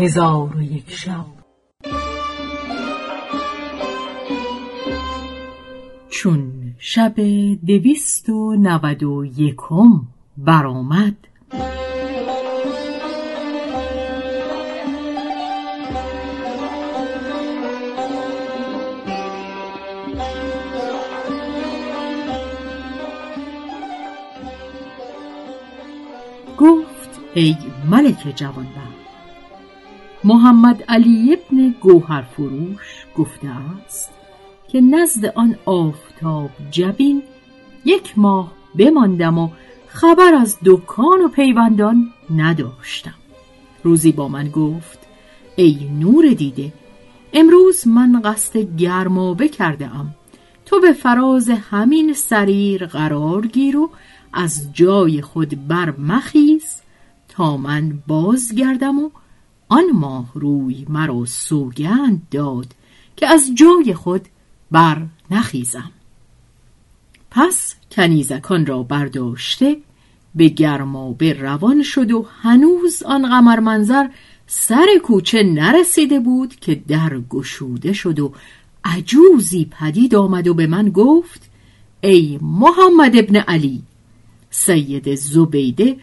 هزار و یک شب. چون شب دویست و نود و یکم برآمد گفت ای ملک جوانبخت محمد علی ابن گوهر فروش گفته است که نزد آن آفتاب جبین یک ماه بماندم و خبر از دکان و پیوندان نداشتم. روزی با من گفت ای نور دیده امروز من قصد گرمابه کرده ام تو به فراز همین سریر قرار گیر و از جای خود بر مخیز تا من بازگردم و آن ماه روی مرا سوگند داد که از جای خود بر نخیزم. پس کنیزکان را برداشته به گرمابه روان شد و هنوز آن قمر منظر سر کوچه نرسیده بود که در گشوده شد و عجوزی پدید آمد و به من گفت ای محمد ابن علی سید زبیده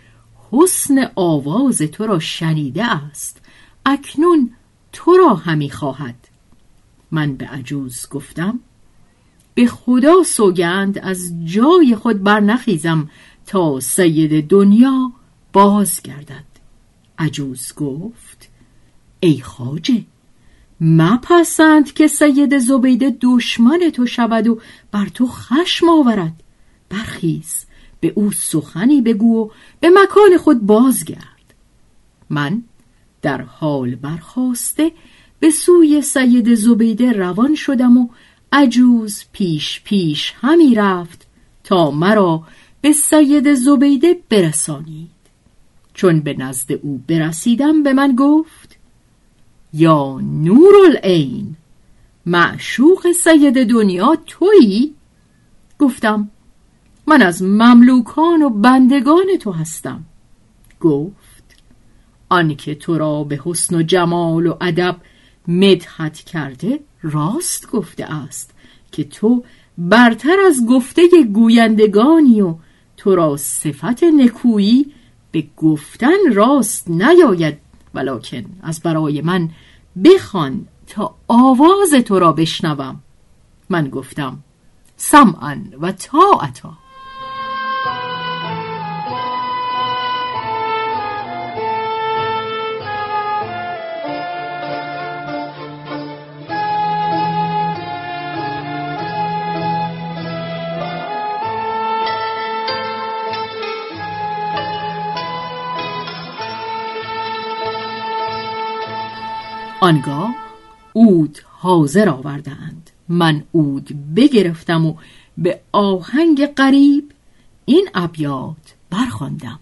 حسن آواز تو را شنیده است. اکنون تو را همی خواهد. من به عجوز گفتم به خدا سوگند از جای خود برنخیزم تا سید دنیا بازگردد. عجوز گفت ای خاجه مپسند که سید زبیده دشمن تو شود و بر تو خشم آورد. برخیز به او سخنی بگو و به مکان خود بازگرد. من در حال برخواسته به سوی سید زبیده روان شدم و عجوز پیش پیش همی رفت تا مرا به سید زبیده برسانید چون به نزد او برسیدم به من گفت یا نور العین معشوق سید دنیا تویی؟ گفتم من از مملوکان و بندگان تو هستم گفت آنکه تو را به حسن و جمال و ادب مدحت کرده راست گفته است که تو برتر از گفته گویندگانی و تو را صفت نکویی به گفتن راست نیاید ولکن از برای من بخوان تا آواز تو را بشنوم. من گفتم سمعا و طاعتا. آنگاه اود حاضر آوردند. من اود بگرفتم و به آهنگ قریب این ابیات برخواندم.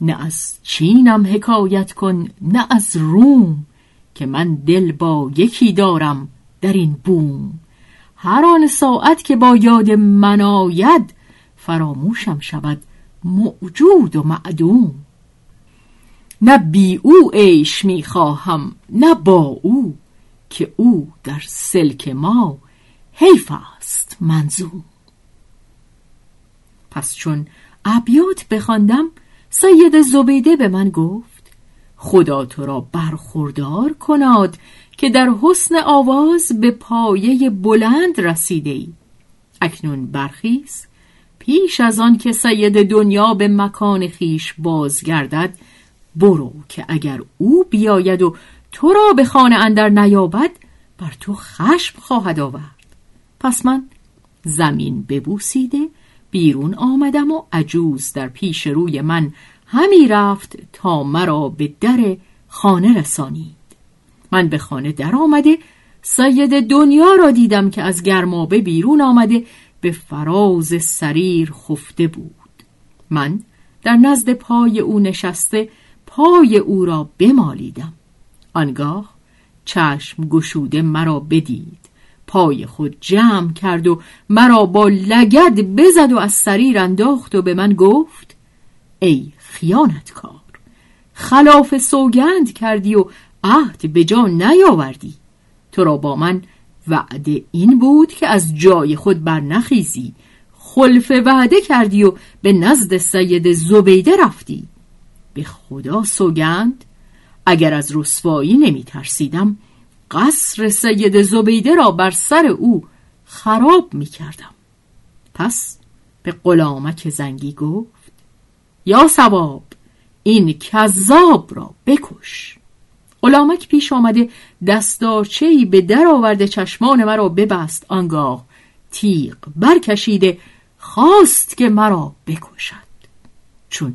نه از چینم حکایت کن نه از روم که من دل با یکی دارم در این بوم. هر آن ساعت که با یاد من آید فراموشم شود موجود و معدوم. نه بی او عیش می خواهم نه با او که او در سلک ما حیف است منظوم پس چون ابیات بخواندم سید زبیده به من گفت خدا تو را برخوردار کناد که در حسن آواز به پایه بلند رسیده ای. اکنون برخیز پیش از آن که سید دنیا به مکان خیش بازگردد برو که اگر او بیاید و تو را به خانه اندر نیابد بر تو خشم خواهد آورد. پس من زمین ببوسیده بیرون آمدم و عجوز در پیش روی من همی رفت تا مرا به در خانه رسانید. من به خانه در آمده سید دنیا را دیدم که از گرمابه بیرون آمده به فراز سریر خفته بود. من در نزد پای او نشسته پای او را بمالیدم. آنگاه چشم گشوده مرا بدید. پای خود جمع کرد و مرا با لگد بزد و از سریر انداخت و به من گفت ای خیانتکار خلاف سوگند کردی و عهد به جا نیاوردی. تو را با من وعده این بود که از جای خود برنخیزی خلف وعده کردی و به نزد سید زبیده رفتی. به خدا سوگند؟ اگر از رسوایی نمی ترسیدم قصر سید زبیده را بر سر او خراب می کردم پس به غلامک زنگی گفت یا سواب این کذاب را بکش. غلامک پیش آمده دستارچهی به در آورده چشمان مرا ببست آنگاه تیغ برکشیده خواست که مرا بکشد. چون